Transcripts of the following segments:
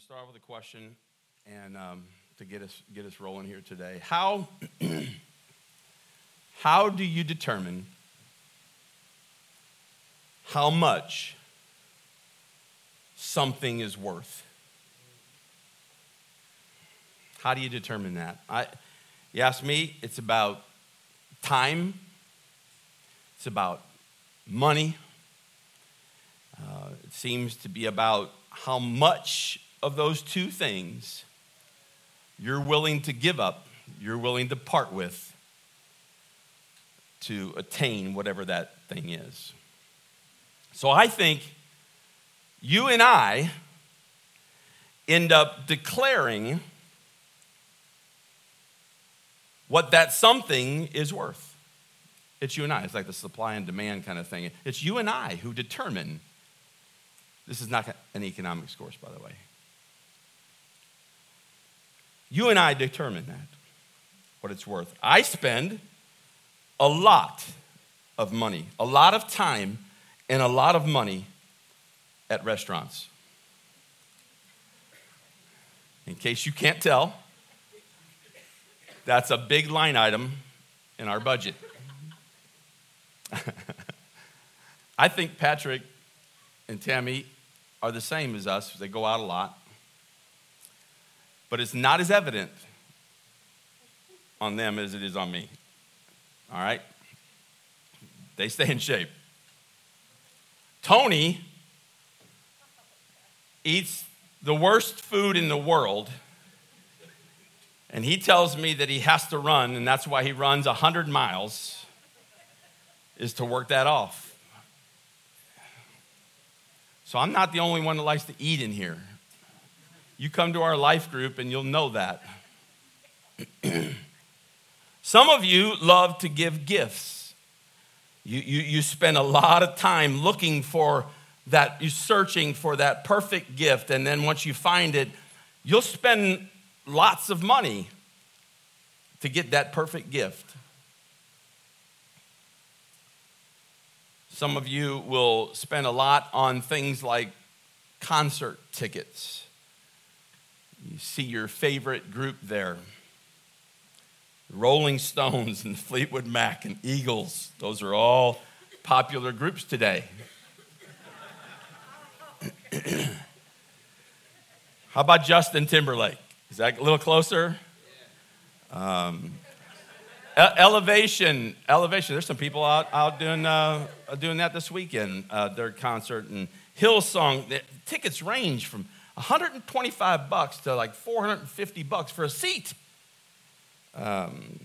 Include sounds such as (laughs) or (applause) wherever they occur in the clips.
to start with a question and um, to get us, get us rolling here today. How, (clears throat) how do you determine how much something is worth? How do you determine that? I, you ask me, it's about time, it's about money. Uh, it seems to be about how much of those two things you're willing to give up, you're willing to part with to attain whatever that thing is. So I think you and I end up declaring what that something is worth. It's you and I. It's like the supply and demand kind of thing. It's you and I who determine. This is not an economics course, by the way. You and I determine that, what it's worth. I spend a lot of money, a lot of time, and a lot of money at restaurants. In case you can't tell, that's a big line item in our budget. (laughs) I think Patrick and Tammy are the same as us. They go out a lot but it's not as evident on them as it is on me. All right? They stay in shape. Tony eats the worst food in the world, and he tells me that he has to run, and that's why he runs 100 miles, is to work that off. So I'm not the only one that likes to eat in here. You come to our life group and you'll know that. (clears throat) Some of you love to give gifts. You, you, you spend a lot of time looking for that, you're searching for that perfect gift, and then once you find it, you'll spend lots of money to get that perfect gift. Some of you will spend a lot on things like concert tickets. You see your favorite group there Rolling Stones and (laughs) Fleetwood Mac and Eagles. Those are all popular groups today. (clears throat) How about Justin Timberlake? Is that a little closer? Um, elevation, elevation. There's some people out, out doing, uh, doing that this weekend, uh, their concert. And Hillsong, the tickets range from 125 bucks to like 450 bucks for a seat. Um,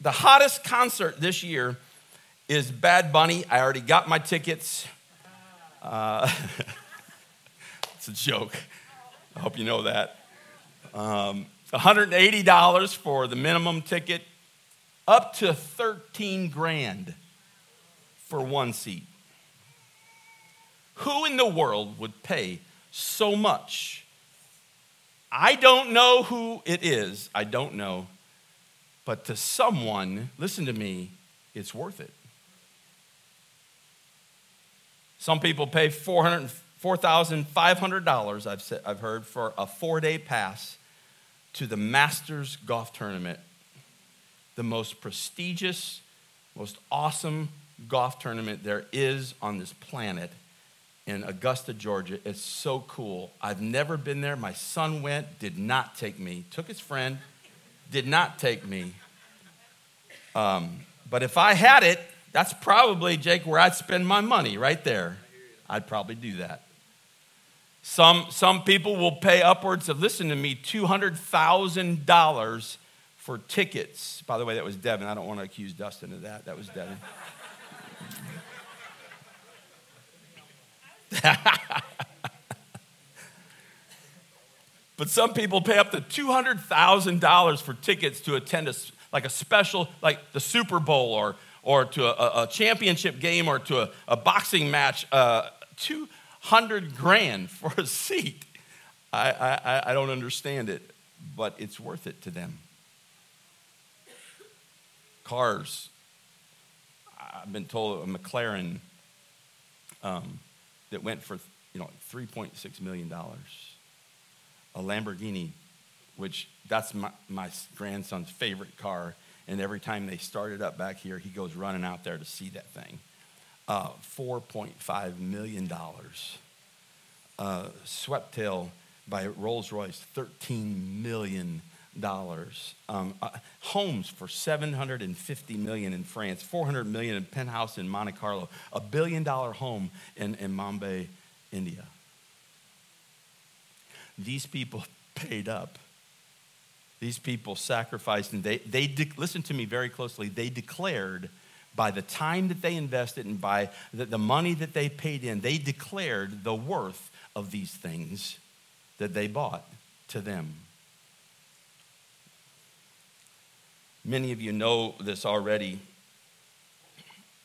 the hottest concert this year is Bad Bunny. I already got my tickets. Uh, (laughs) it's a joke. I hope you know that. Um, $180 for the minimum ticket, up to 13 grand for one seat. Who in the world would pay so much. I don't know who it is. I don't know. But to someone, listen to me, it's worth it. Some people pay $4,500, I've, said, I've heard, for a four day pass to the Masters Golf Tournament, the most prestigious, most awesome golf tournament there is on this planet in Augusta, Georgia. It's so cool. I've never been there. My son went, did not take me. Took his friend, did not take me. Um, but if I had it, that's probably, Jake, where I'd spend my money right there. I'd probably do that. Some, some people will pay upwards of, listen to me, $200,000 for tickets. By the way, that was Devin. I don't want to accuse Dustin of that. That was Devin. (laughs) but some people pay up to $200,000 for tickets to attend a, like a special, like the Super Bowl or, or to a, a championship game or to a, a boxing match. Uh, 200 grand (laughs) for a seat. I, I, I don't understand it, but it's worth it to them. Cars. I've been told a McLaren um, that went for you know $3.6 million. a Lamborghini, which that's my, my grandson's favorite car. And every time they start it up back here, he goes running out there to see that thing. Uh, $4.5 million. Uh, Sweptail by Rolls Royce, $13 million. Um, uh, homes for 750 million in France, 400 million in penthouse in Monte Carlo, a billion dollar home in, in Mumbai, India. These people (laughs) paid up. These people sacrificed, and they, they de- listen to me very closely. They declared by the time that they invested and by the, the money that they paid in, they declared the worth of these things that they bought to them. Many of you know this already,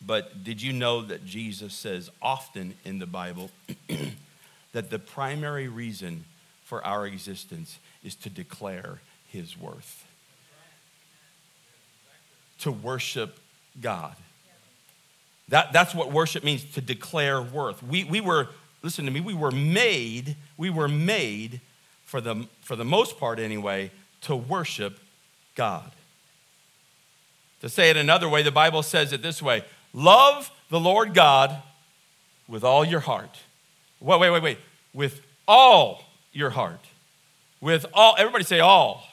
but did you know that Jesus says often in the Bible (clears throat) that the primary reason for our existence is to declare his worth, to worship God. That, that's what worship means to declare worth. We, we were, listen to me, we were made, we were made for the, for the most part anyway, to worship God. To say it another way, the Bible says it this way love the Lord God with all your heart. Wait, wait, wait, wait. With all your heart. With all, everybody say all.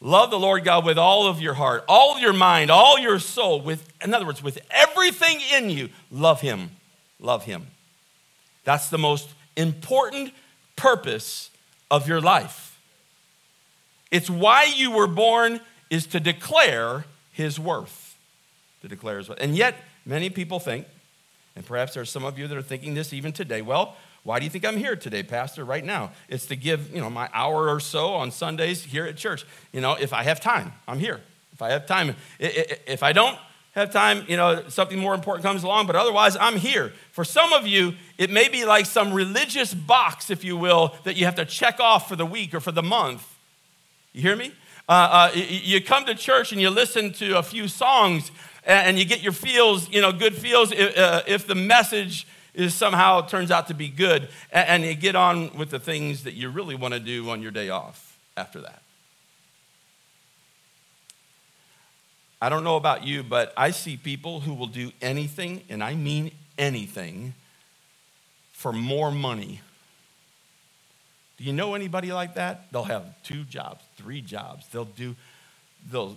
Love the Lord God with all of your heart, all your mind, all your soul. With, in other words, with everything in you, love Him. Love Him. That's the most important purpose of your life. It's why you were born is to declare His worth. To declare His worth. And yet, many people think, and perhaps there's some of you that are thinking this even today, well, why do you think I'm here today, Pastor, right now? It's to give, you know, my hour or so on Sundays here at church. You know, if I have time, I'm here. If I have time. If I don't have time, you know, something more important comes along, but otherwise, I'm here. For some of you, it may be like some religious box, if you will, that you have to check off for the week or for the month. You hear me? Uh, uh, you come to church and you listen to a few songs and you get your feels, you know, good feels if, uh, if the message is somehow turns out to be good, and, you get on with the things that you really want to do on your day off after that. I don't know about you, but I see people who will do anything, and I mean anything, for more money. You know anybody like that? They'll have two jobs, three jobs. They'll do, they'll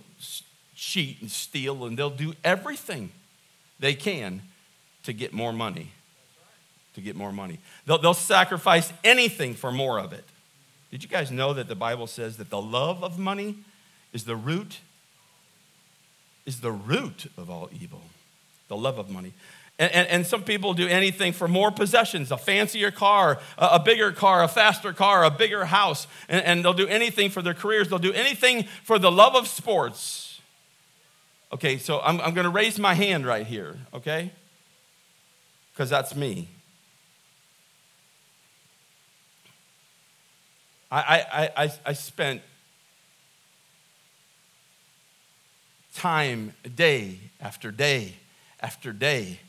cheat and steal, and they'll do everything they can to get more money to get more money. They'll, they'll sacrifice anything for more of it. Did you guys know that the Bible says that the love of money is the root is the root of all evil? The love of money. And, and, and, some people do anything for more possessions a fancier car, a, a bigger car, a faster car, a bigger house. And, and, they'll do anything for their careers. They'll do anything for the love of sports. Okay, so I'm, I'm going to raise my hand right here, okay? Because that's me. I, I, I, I spent time day after day after day.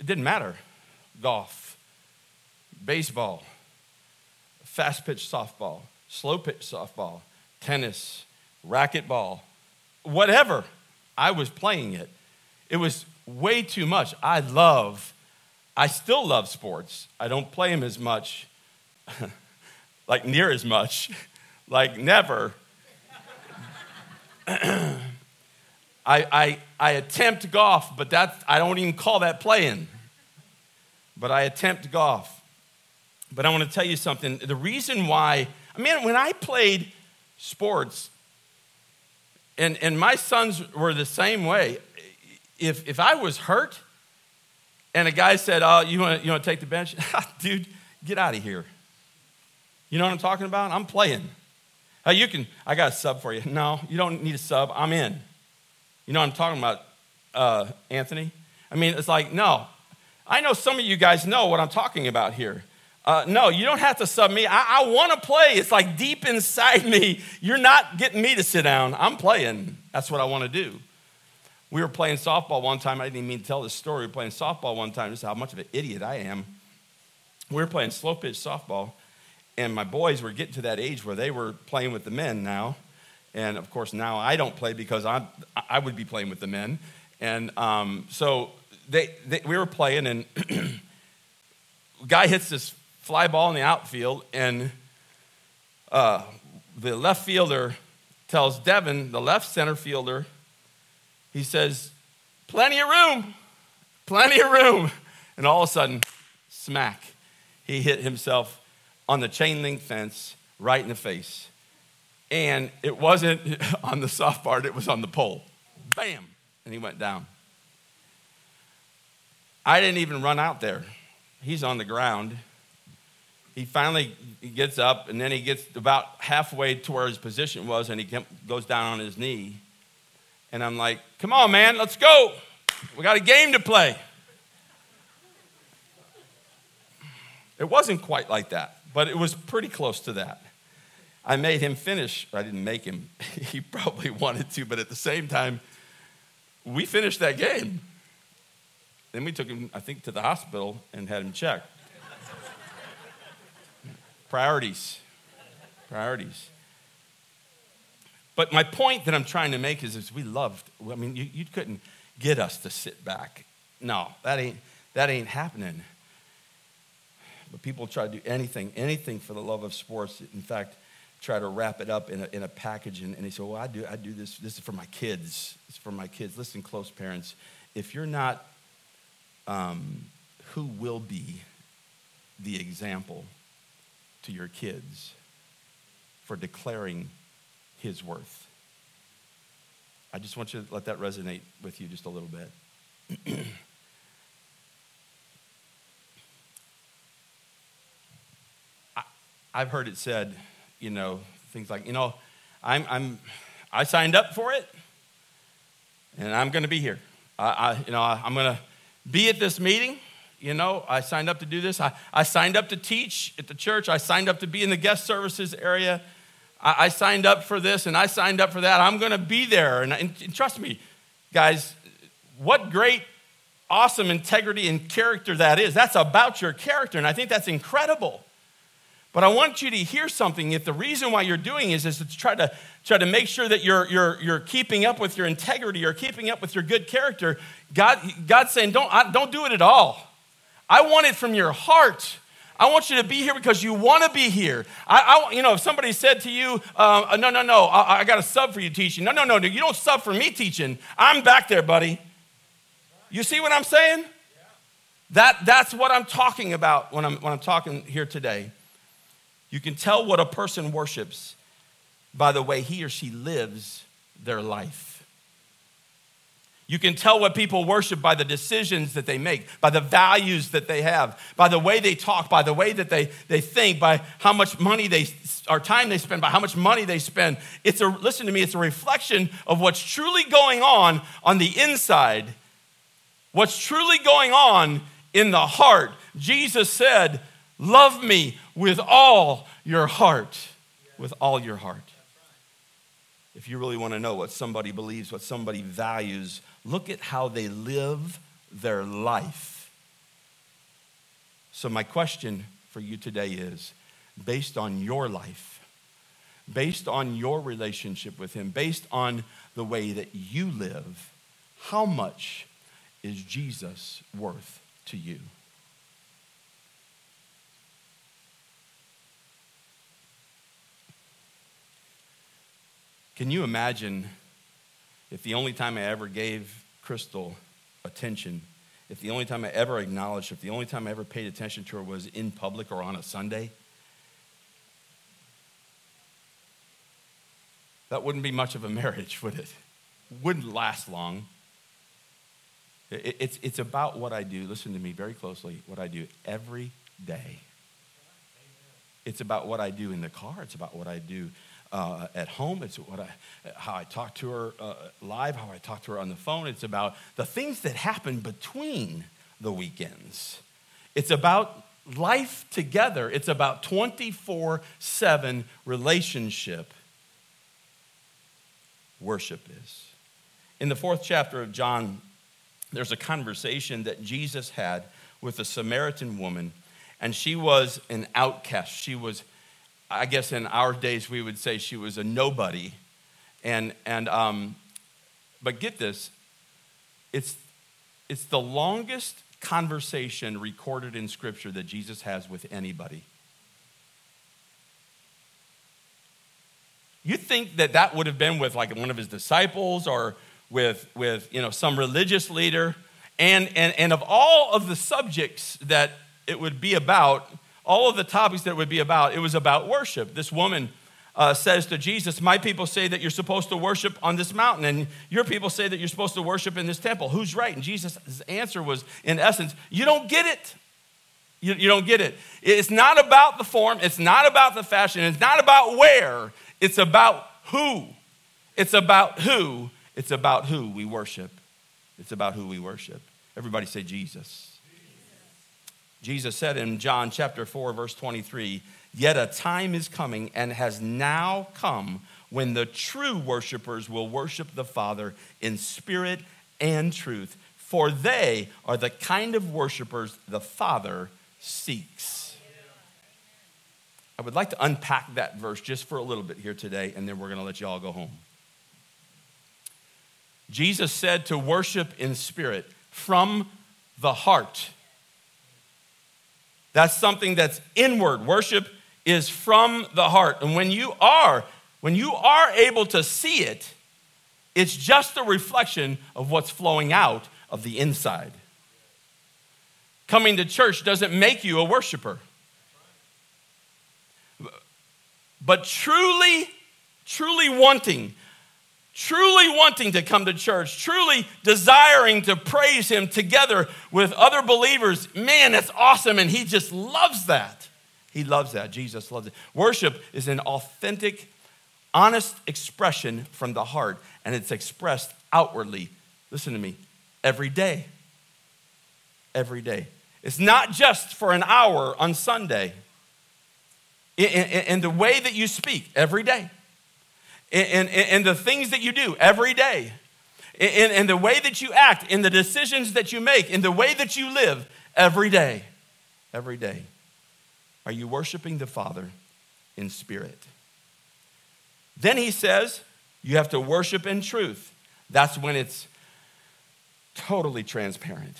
It didn't matter. Golf, baseball, fast pitch softball, slow pitch softball, tennis, racquetball, whatever. I was playing it. It was way too much. I love, I still love sports. I don't play them as much. (laughs) like near as much, (laughs) like never. (clears throat) I, I, I attempt golf, but that's, I don't even call that playing. But I attempt golf. But I want to tell you something. The reason why, I mean, when I played sports, and, and my sons were the same way, if, if I was hurt and a guy said, Oh, you want to you wanna take the bench? (laughs) Ah, dude, get out of here. You know what I'm talking about? I'm playing. Hey, you can, I got a sub for you. No, you don't need a sub. I'm in. You know what I'm talking about, uh, Anthony? I mean, it's like, no. I know some of you guys know what I'm talking about here. Uh, no, you don't have to sub me. I, I want to play. It's like deep inside (laughs) me. You're not getting me to sit down. I'm playing. That's what I want to do. We were playing softball one time. I didn't even mean to tell this story. We were playing softball one time. Is how much of an idiot I am. We were playing slow pitch softball And my boys were getting to that age where they were playing with the men now. And of course, now I don't play because I'm, I would be playing with the men. And um, so they, they, we were playing, and (clears throat) guy hits this fly ball in the outfield, and uh, the left fielder tells Devin, the left center fielder, he says, Plenty of room, plenty of room. And all of a sudden, smack, he hit himself on the chain link fence right in the face. And it wasn't (laughs) on the soft part, it was on the pole. Bam! And he went down. I didn't even run out there. He's on the ground. He finally gets up, and then he gets about halfway to where his position was, and he goes down on his knee. And I'm like, come on, man, let's go. We got a game to play. It wasn't quite like that, but it was pretty close to that. I made him finish. I didn't make him. (laughs) he probably wanted to, but at the same time, we finished that game. Then we took him, I think, to the hospital and had him checked. Priorities. Priorities. But my point that I'm trying to make is, is we loved, I mean, you, you couldn't get us to sit back. No, that ain't, that ain't happening. But people try to do anything, anything for the love of sports. In fact, try to wrap it up in a, in a package. And, and they say, well, I do, I do this. This is for my kids. It's for my kids. Listen, close parents. If you're not um, who will be the example to your kids for declaring his worth. I just want you to let that resonate with you just a little bit. (clears throat) I, I've heard it said, you know, things like, you know, I'm, I'm, I signed up for it, and I'm going to be here. I, I, you know, I, I'm going to be at this meeting. You know, I signed up to do this. I, I signed up to teach at the church. I signed up to be in the guest services area. I, I signed up for this and I signed up for that. I'm going to be there. And, and, and trust me, guys, what great, awesome integrity and character that is. That's about your character. And I think that's incredible. But I want you to hear something. If the reason why you're doing is, is to try to, try to make sure that you're, you're, you're keeping up with your integrity or keeping up with your good character, God, God's saying, don't, don't do it at all. I want it from your heart. I want you to be here because you want to be here. I, I, you know, if somebody said to you, uh, no, no, no, I, I, got a sub for you teaching. No, no, no, you don't sub for me teaching. I'm back there, buddy. You see what I'm saying? That, that's what I'm talking about when I'm, when I'm talking here today. You can tell what a person worships by the way he or she lives their life. You can tell what people worship by the decisions that they make, by the values that they have, by the way they talk, by the way that they, they think, by how much money they or time they spend, by how much money they spend. It's a listen to me, it's a reflection of what's truly going on on the inside. What's truly going on in the heart. Jesus said, Love me with all your heart. With all your heart. If you really want to know what somebody believes, what somebody values, look at how they live their life. So, my question for you today is based on your life, based on your relationship with Him, based on the way that you live, how much is Jesus worth to you? Can you imagine if the only time I ever gave Crystal attention, if the only time I ever acknowledged, if the only time I ever paid attention to her was in public or on a Sunday, that wouldn't be much of a marriage, would it? Wouldn't last long. It's, it's about what I do. Listen to me very closely. What I do every day. It's about what I do in the car. It's about what I do uh, at home. It's what I, how I talk to her uh, live, how I talk to her on the phone. It's about the things that happen between the weekends. It's about life together. It's about 24 7 relationship. Worship is. In the fourth chapter of John, there's a conversation that Jesus had with a Samaritan woman, and she was an outcast. She was I guess in our days we would say she was a nobody. And, and um, but get this, it's, it's the longest conversation recorded in Scripture that Jesus has with anybody. You think that that would have been with like one of his disciples or with, with you know, some religious leader. And, and, and of all of the subjects that it would be about, all of the topics that would be about, it was about worship. This woman uh, says to Jesus, My people say that you're supposed to worship on this mountain, and your people say that you're supposed to worship in this temple. Who's right? And Jesus' answer was, in essence, You don't get it. You, you don't get it. It's not about the form, it's not about the fashion, it's not about where, it's about who. It's about who. It's about who we worship. It's about who we worship. Everybody say Jesus. Jesus said in John chapter 4, verse 23, Yet a time is coming and has now come when the true worshipers will worship the Father in spirit and truth, for they are the kind of worshipers the Father seeks. I would like to unpack that verse just for a little bit here today, and then we're going to let you all go home. Jesus said to worship in spirit from the heart. That's something that's inward. Worship is from the heart. And when you are, when you are able to see it, it's just a reflection of what's flowing out of the inside. Coming to church doesn't make you a worshiper. But truly, truly wanting, truly wanting to come to church, truly desiring to praise Him together with other believers, man, that's awesome. And He just loves that. He loves that. Jesus loves it. Worship is an authentic, honest expression from the heart, and it's expressed outwardly. Listen to me every day. Every day. It's not just for an hour on Sunday. In, the way that you speak every day, in, in, the things that you do every day, in, in the way that you act, in the decisions that you make, in the way that you live every day. Every day. Are you worshiping the Father in spirit? Then he says, you have to worship in truth. That's when it's totally transparent.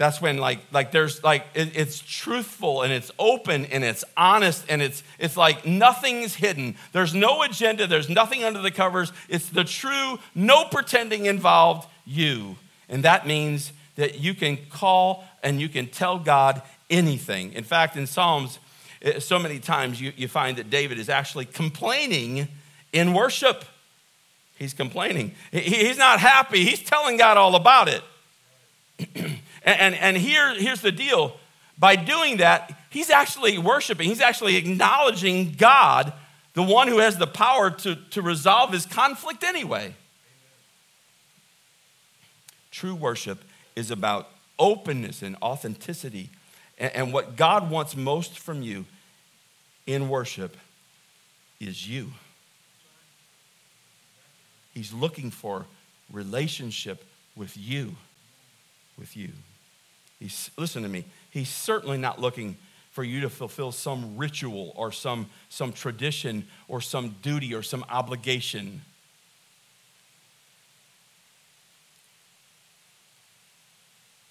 That's when like like there's like it, it's truthful and it's open and it's honest and it's it's like nothing's hidden. There's no agenda, there's nothing under the covers. It's the true, no pretending involved you. And that means that you can call and you can tell God anything. In fact, in Psalms, eh, so many times you, you find that David is actually complaining in worship. He's complaining. He, he's not happy. He's telling God all about it. And, and, and here, here's the deal by doing that, he's actually worshiping, he's actually acknowledging God, the one who has the power to, to resolve his conflict anyway. True worship is about openness and authenticity and, and what God wants most from you in worship is you. He's looking for relationship with you. With you. He's, listen to me. He's certainly not looking for you to fulfill some ritual or some, some tradition or some duty or some obligation.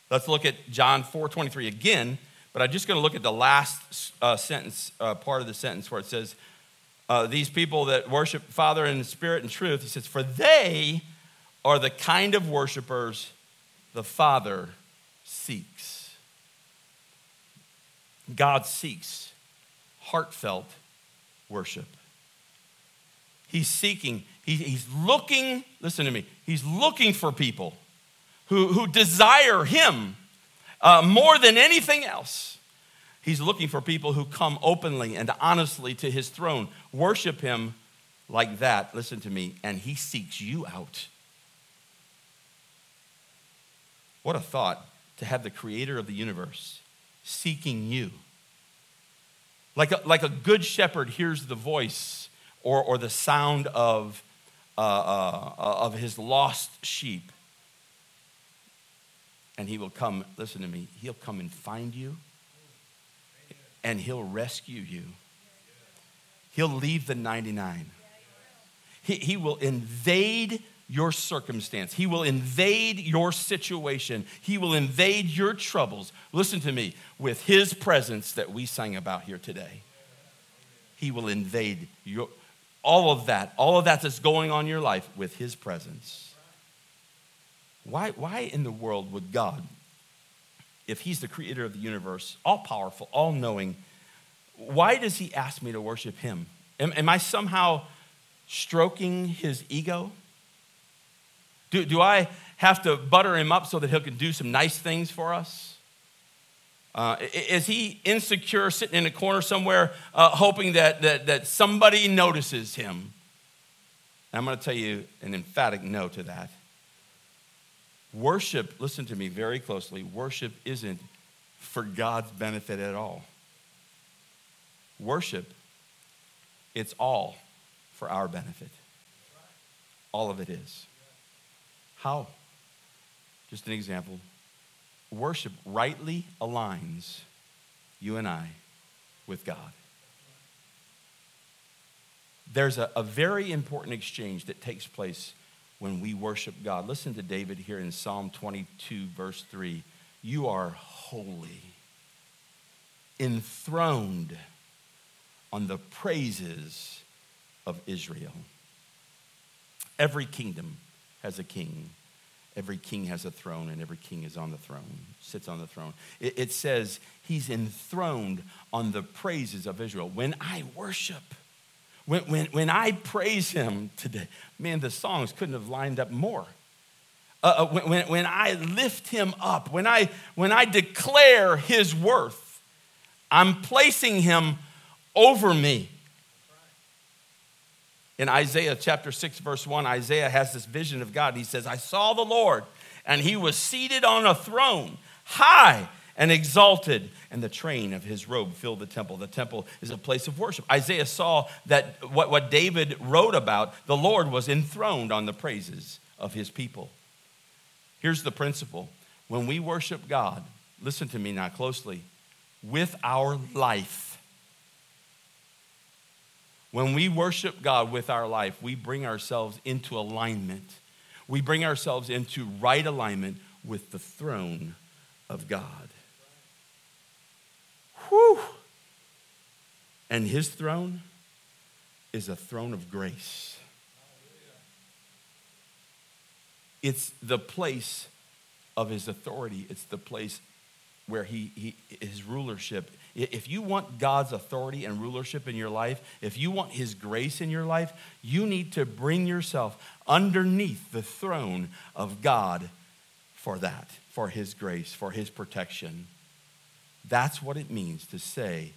Let's look at John 4:23 again. But I'm just going to look at the last uh, sentence, uh, part of the sentence where it says, uh, These people that worship Father in spirit and truth, he says, For they are the kind of worshipers the Father seeks. God seeks heartfelt worship. He's seeking, he, he's looking, listen to me, he's looking for people who, who desire him uh, more than anything else, he's looking for people who come openly and honestly to his throne, worship him like that. Listen to me, and he seeks you out. What a thought to have the creator of the universe seeking you. Like a, like a good shepherd hears the voice or, or the sound of, uh, uh, of his lost sheep and he will come, listen to me, he'll come and find you and he'll rescue you. He'll leave the 99. He, he will invade your circumstance. He will invade your situation. He will invade your troubles. Listen to me with His presence that we sang about here today. He will invade your, all of that, all of that that's going on in your life with His presence. Why, why in the world would God, if He's the creator of the universe, all powerful, all knowing, why does He ask me to worship Him? Am, am I somehow stroking His ego? Do, do I have to butter Him up so that He can do some nice things for us? Uh, is he insecure, sitting in a corner somewhere, uh, hoping that, that, that somebody notices him? I'm going to tell you an emphatic no to that. Worship, listen to me very closely, worship isn't for God's benefit at all. Worship, it's all for our benefit. All of it is. How? Just an example. Worship rightly aligns you and I with God. There's a, a very important exchange that takes place when we worship God. Listen to David here in Psalm 22, verse 3. You are holy, enthroned on the praises of Israel. Every kingdom has a king. Every king has a throne, and every king is on the throne, sits on the throne. It, it says he's enthroned on the praises of Israel. When I worship, when, when, when I praise him today, man, the songs couldn't have lined up more. Uh, uh, when, when, when I lift him up, when I, when I declare his worth, I'm placing him over me. In Isaiah chapter 6, verse 1, Isaiah has this vision of God. He says, I saw the Lord, and he was seated on a throne, high and exalted, and the train of his robe filled the temple. The temple is a place of worship. Isaiah saw that what, what David wrote about, the Lord was enthroned on the praises of his people. Here's the principle when we worship God, listen to me now closely, with our life. When we worship God with our life, we bring ourselves into alignment. We bring ourselves into right alignment with the throne of God. Whew. And his throne is a throne of grace. It's the place of his authority, it's the place where he, he, his rulership. If you want God's authority and rulership in your life, if you want his grace in your life, you need to bring yourself underneath the throne of God for that, for his grace, for his protection. That's what it means to say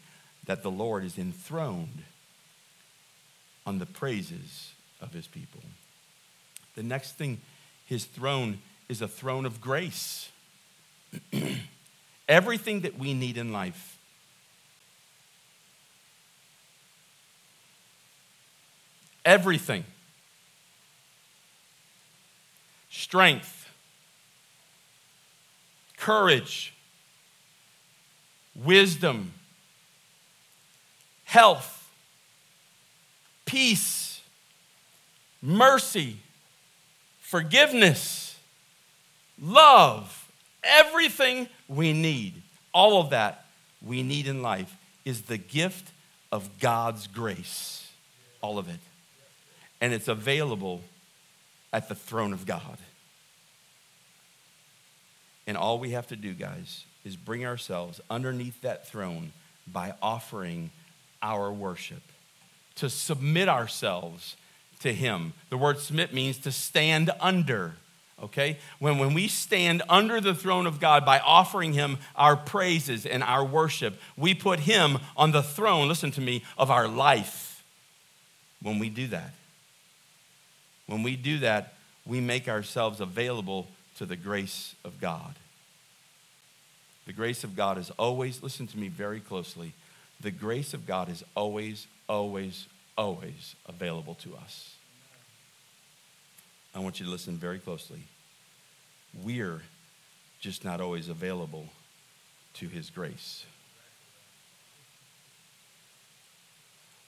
that the Lord is enthroned on the praises of his people. The next thing, his throne is a throne of grace. (clears throat) Everything that we need in life. Everything. Strength, courage, wisdom, health, peace, mercy, forgiveness, love, everything we need. All of that we need in life is the gift of God's grace. All of it. And it's available at the throne of God. And all we have to do, guys, is bring ourselves underneath that throne by offering our worship, to submit ourselves to Him. The word submit means to stand under, okay? When, when we stand under the throne of God by offering Him our praises and our worship, we put Him on the throne, listen to me, of our life. When we do that, when we do that, we make ourselves available to the grace of God. The grace of God is always, listen to me very closely, the grace of God is always, always, always available to us. I want you to listen very closely. We're just not always available to His grace.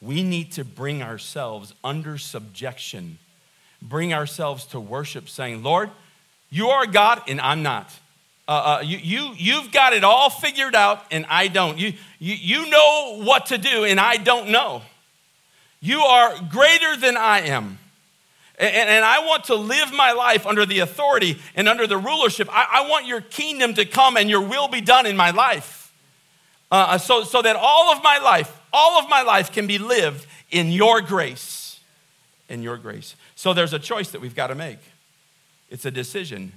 we need to bring ourselves under subjection, bring ourselves to worship, saying, Lord, you are God and I'm not. Uh, uh, you, you, you've got it all figured out and I don't. You, you, you know what to do and I don't know. You are greater than I am. And, and I want to live my life under the authority and under the rulership. I, I want your kingdom to come and your will be done in my life. Uh, uh, so, so that all of my life, all of my life can be lived in your grace. In your grace. So there's a choice that we've got to make. It's a decision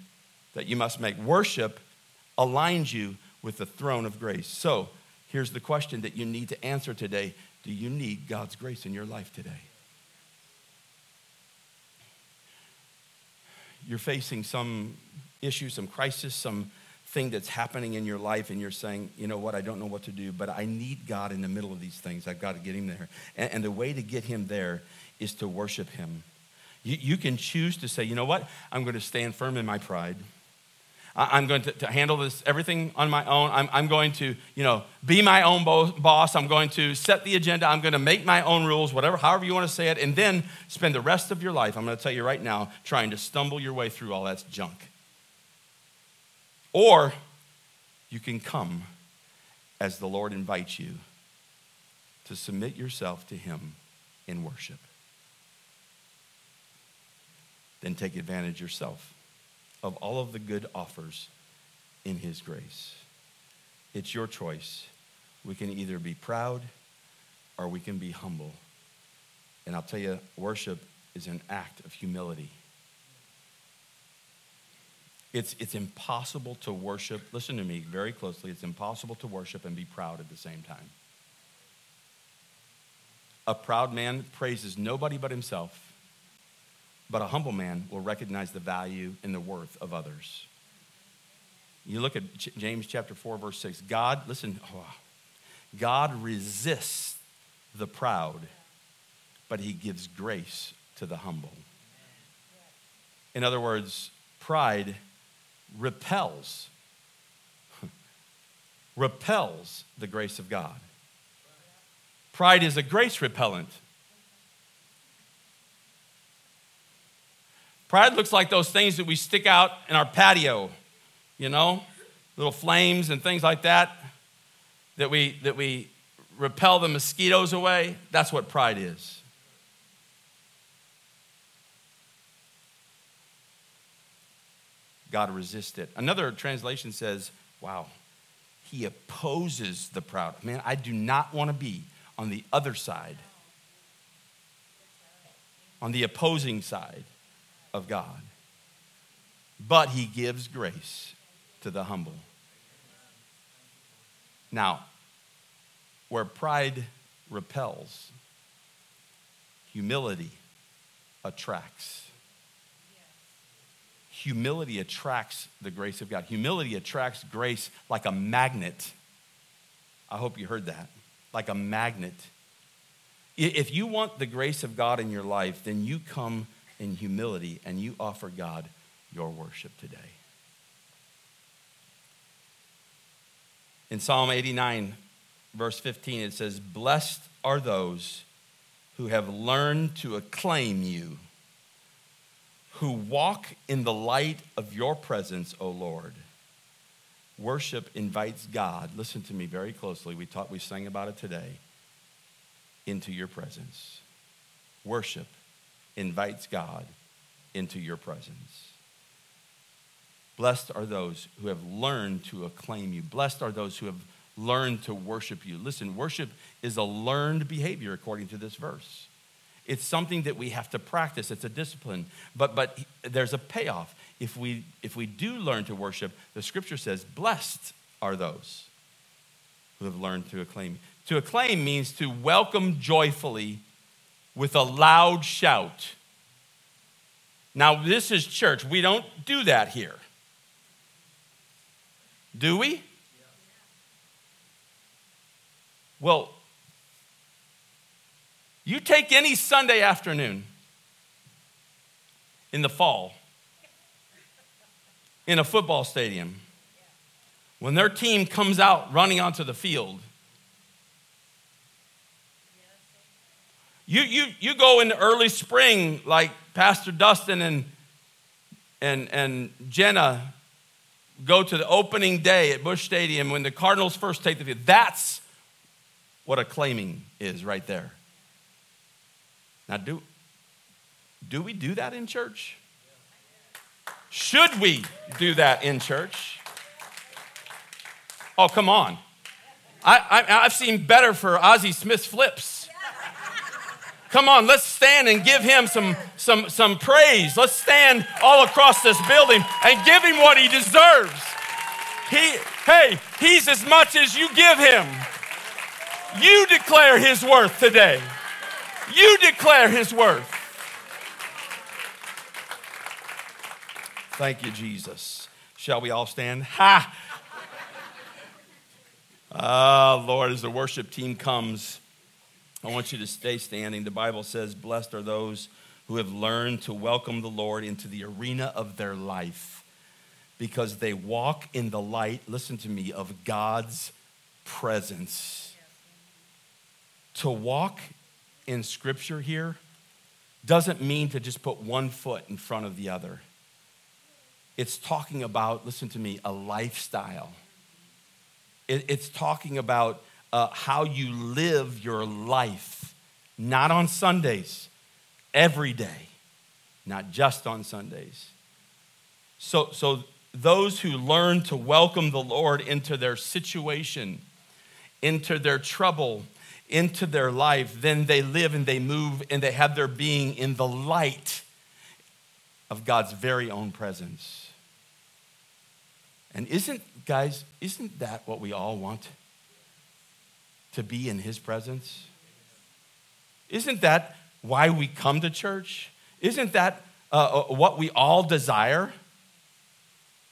that you must make. Worship aligns you with the throne of grace. So here's the question that you need to answer today do you need God's grace in your life today? You're facing some issue, some crisis, some thing that's happening in your life, and you're saying, you know what, I don't know what to do, but I need God in the middle of these things. I've got to get Him there. And, and the way to get Him there is to worship Him. You, you can choose to say, you know what, I'm going to stand firm in my pride. I'm going to, to, handle this everything on my own. I'm, I'm going to, you know, be my own bo- boss. I'm going to set the agenda. I'm going to make my own rules, whatever, however you want to say it, and then spend the rest of your life. I'm going to tell you right now, trying to stumble your way through all that junk. Or you can come as the Lord invites you to submit yourself to Him in worship. Then take advantage yourself of all of the good offers in His grace. It's your choice. We can either be proud or we can be humble. And I'll tell you, worship is an act of humility. It's, it's impossible to worship, listen to me very closely, it's impossible to worship and be proud at the same time. A proud man praises nobody but himself but a humble man will recognize the value and the worth of others. You look at James chapter 4, verse 6. God, listen, oh, God resists the proud, but he gives grace to the humble. In other words, pride repels (laughs) repels the grace of God. Pride is a grace repellent. Pride looks like those things that we stick out in our patio, you know, little flames and things like that, that we, that we repel the mosquitoes away. That's what pride is. God resist it. Another translation says, wow, he opposes the proud. Man, I do not want to be on the other side, on the opposing side of God. But he gives grace to the humble. Now, where pride repels, humility attracts. Humility attracts the grace of God. Humility attracts grace like a magnet. I hope you heard that. Like a magnet. If you want the grace of God in your life, then you come in humility and you offer God your worship today. In Psalm 89, verse 15, it says, Blessed are those who have learned to acclaim you, who walk in the light of your presence, O Lord. Worship invites God, listen to me very closely. We taught, we sang about it today, into your presence. Worship invites God into your presence. Blessed are those who have learned to acclaim you. Blessed are those who have learned to worship you. Listen, worship is a learned behavior according to this verse. It's something that we have to practice. It's a discipline. But, but there's a payoff. If we, if we do learn to worship, the scripture says, blessed are those who have learned to acclaim. To acclaim means to welcome joyfully with a loud shout. Now, this is church. We don't do that here. Do we? Well, you take any Sunday afternoon in the fall in a football stadium when their team comes out running onto the field You, you, you go in the early spring, like Pastor Dustin and, and, and Jenna go to the opening day at Busch Stadium when the Cardinals first take the field. That's what a claiming is right there. Now, do, do we do that in church? Should we do that in church? Oh, come on. I, I, have seen better for Ozzie Smith's flips. Come on, let's stand and give him some, some, some praise. Let's stand all across this building and give him what he deserves. He, hey, he's as much as you give him. You declare his worth today. You declare his worth. Thank you, Jesus. Shall we all stand? Ha! Ah, Lord, as the worship team comes, I want you to stay standing. The Bible says, Blessed are those who have learned to welcome the Lord into the arena of their life because they walk in the light, listen to me, of God's presence. To walk in Scripture here doesn't mean to just put one foot in front of the other. It's talking about, listen to me, a lifestyle. it's talking about uh, how you live your life, not on Sundays, every day, not just on Sundays. So, so those who learn to welcome the Lord into their situation, into their trouble, into their life, then they live and they move and they have their being in the light of God's very own presence. And isn't, guys, isn't that what we all want? To be in His presence? Isn't that why we come to church? Isn't that uh, uh what we all desire?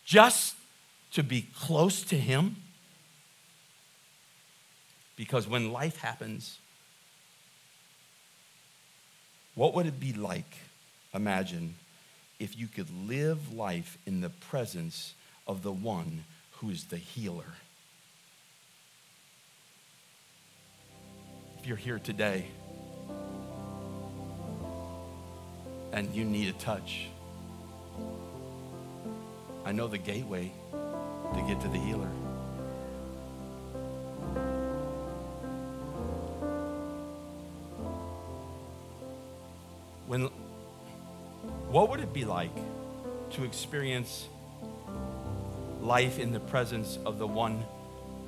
Just to be close to Him? Because when life happens, what would it be like, imagine, if you could live life in the presence of the one who is the healer? You're here today and you need a touch, I know the gateway to get to the healer. When, what would it be like to experience life in the presence of the one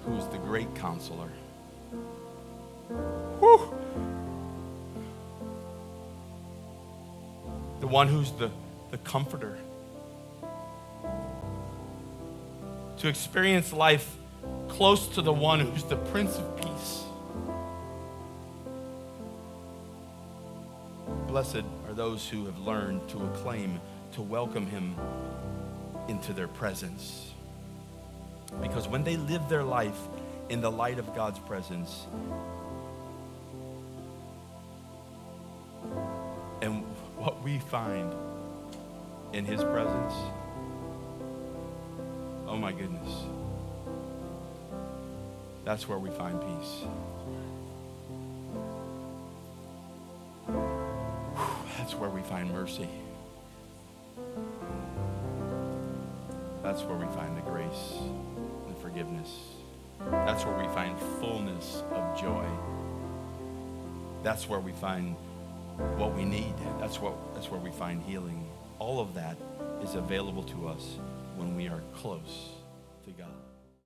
who is the great counselor? The one who's the, the comforter. To experience life close to the one who's the Prince of Peace. Blessed are those who have learned to acclaim, to welcome him into their presence. Because when they live their life in the light of God's presence, we find in his presence, oh my goodness, that's where we find peace. That's where we find mercy. That's where we find the grace and forgiveness. That's where we find fullness of joy. That's where we find what we need. That's, what, that's where we find healing. All of that is available to us when we are close.